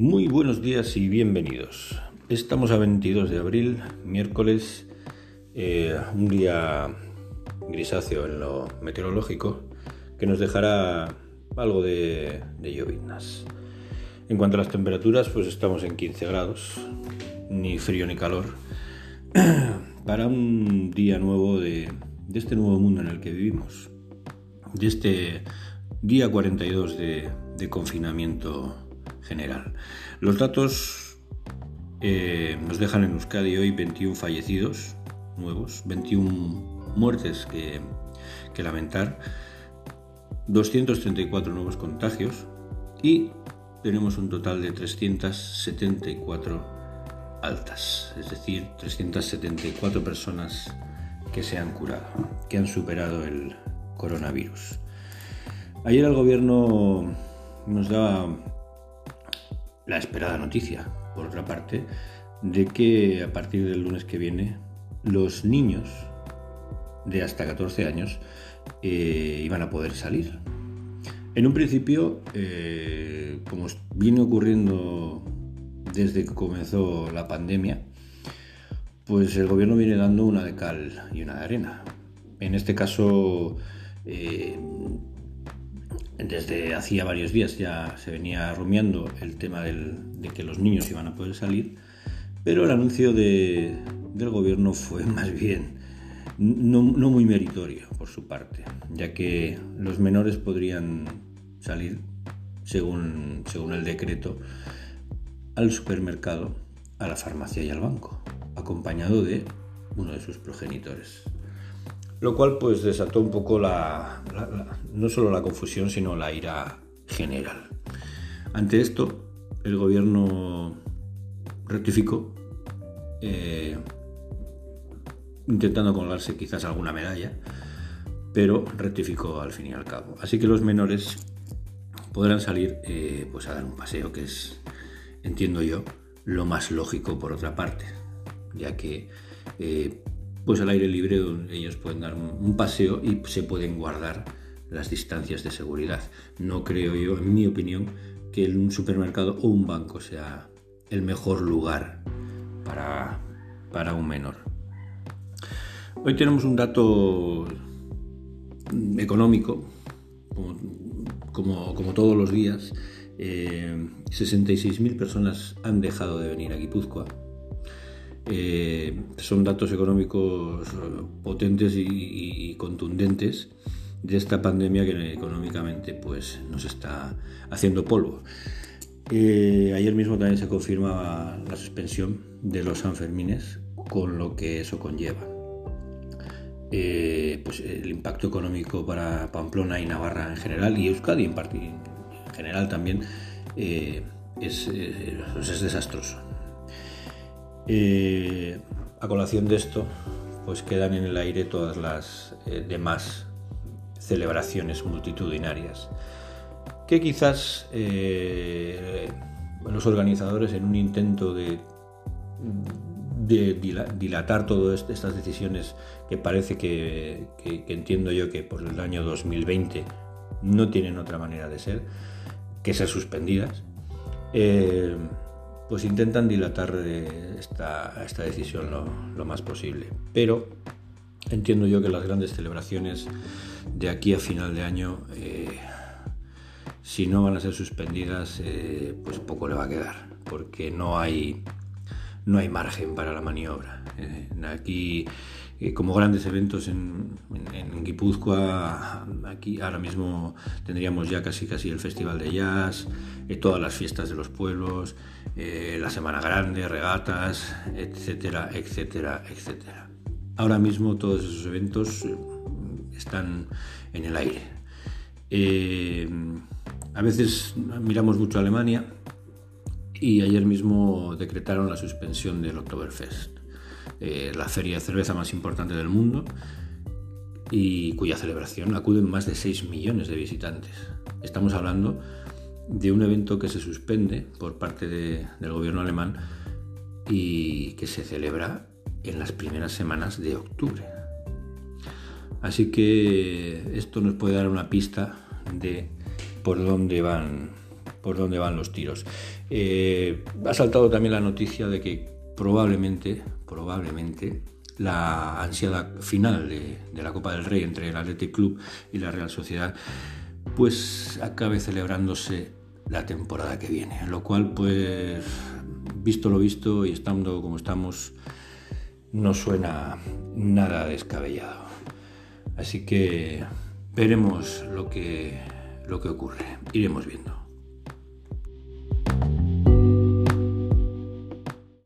Muy buenos días y bienvenidos. Estamos a 22 de abril, miércoles, eh, un día grisáceo en lo meteorológico que nos dejará algo de, de lloviznas. En cuanto a las temperaturas, pues estamos en 15 grados, ni frío ni calor, para un día nuevo de, este nuevo mundo en el que vivimos, de este día 42 de, de confinamiento general. Los datos eh, nos dejan en Euskadi hoy 21 fallecidos nuevos, 21 muertes que, que lamentar, 234 nuevos contagios y tenemos un total de 374 altas, es decir, 374 personas que se han curado, que han superado el coronavirus. Ayer el gobierno nos daba la esperada noticia, por otra parte, de que a partir del lunes que viene los niños de hasta 14 años eh, iban a poder salir. En un principio, eh, como viene ocurriendo desde que comenzó la pandemia, pues el gobierno viene dando una de cal y una de arena. En este caso, eh, desde hacía varios días ya se venía rumiando el tema de que los niños iban a poder salir, pero el anuncio del gobierno fue más bien no, muy meritorio por su parte, ya que los menores podrían salir, según, el decreto, al supermercado, a la farmacia y al banco, acompañado de uno de sus progenitores lo cual pues desató un poco la, no solo la confusión, sino la ira general. Ante esto, el gobierno rectificó, eh, intentando colgarse quizás alguna medalla, pero rectificó al fin y al cabo. Así que los menores podrán salir eh, pues a dar un paseo, que es, entiendo yo, lo más lógico por otra parte, ya que eh, pues al aire libre donde ellos pueden dar un, paseo y se pueden guardar las distancias de seguridad. No creo yo, en mi opinión, que un supermercado o un banco sea el mejor lugar para, para un menor. Hoy tenemos un dato económico, como, como, todos los días. Eh, 66.000 personas han dejado de venir a Guipúzcoa eh, son datos económicos potentes y, contundentes de esta pandemia que económicamente pues, nos está haciendo polvo. Eh, ayer mismo también se confirmaba la suspensión de los Sanfermines, con lo que eso conlleva. Eh, pues el impacto económico para Pamplona y Navarra en general y Euskadi en, en general también es, es desastroso. Eh, a colación de esto, pues quedan en el aire todas las eh, demás celebraciones multitudinarias, que quizás eh, los organizadores en un intento de, dilatar todas estas decisiones que parece que, entiendo yo que por el año 2020 no tienen otra manera de ser que ser suspendidas, pues intentan dilatar eh, esta, esta decisión lo, más posible. Pero entiendo yo que las grandes celebraciones de aquí a final de año, eh, si no van a ser suspendidas, eh, pues poco le va a quedar, porque no hay, no hay margen para la maniobra. aquí eh, como grandes eventos en, en, Guipúzcoa. Aquí ahora mismo tendríamos ya casi casi el Festival de Jazz, eh, todas las fiestas de los pueblos, eh, la Semana Grande, regatas, etcétera, etcétera, etcétera. Ahora mismo todos esos eventos están en el aire. a veces miramos mucho a Alemania y ayer mismo decretaron la suspensión del Oktoberfest. Eh, la feria de cerveza más importante del mundo y cuya celebración acuden más de 6 millones de visitantes. Estamos hablando de un evento que se suspende por parte del gobierno alemán y que se celebra en las primeras semanas de octubre. Así que esto nos puede dar una pista de por dónde van por dónde van los tiros. Eh, ha saltado también la noticia de que probablemente, probablemente, la ansiada final de, la Copa del Rey entre el Athletic Club y la Real Sociedad, pues acabe celebrándose la temporada que viene. Lo cual, pues, visto lo visto y estando como estamos, no suena nada descabellado. Así que veremos lo que, lo que ocurre. Iremos viendo.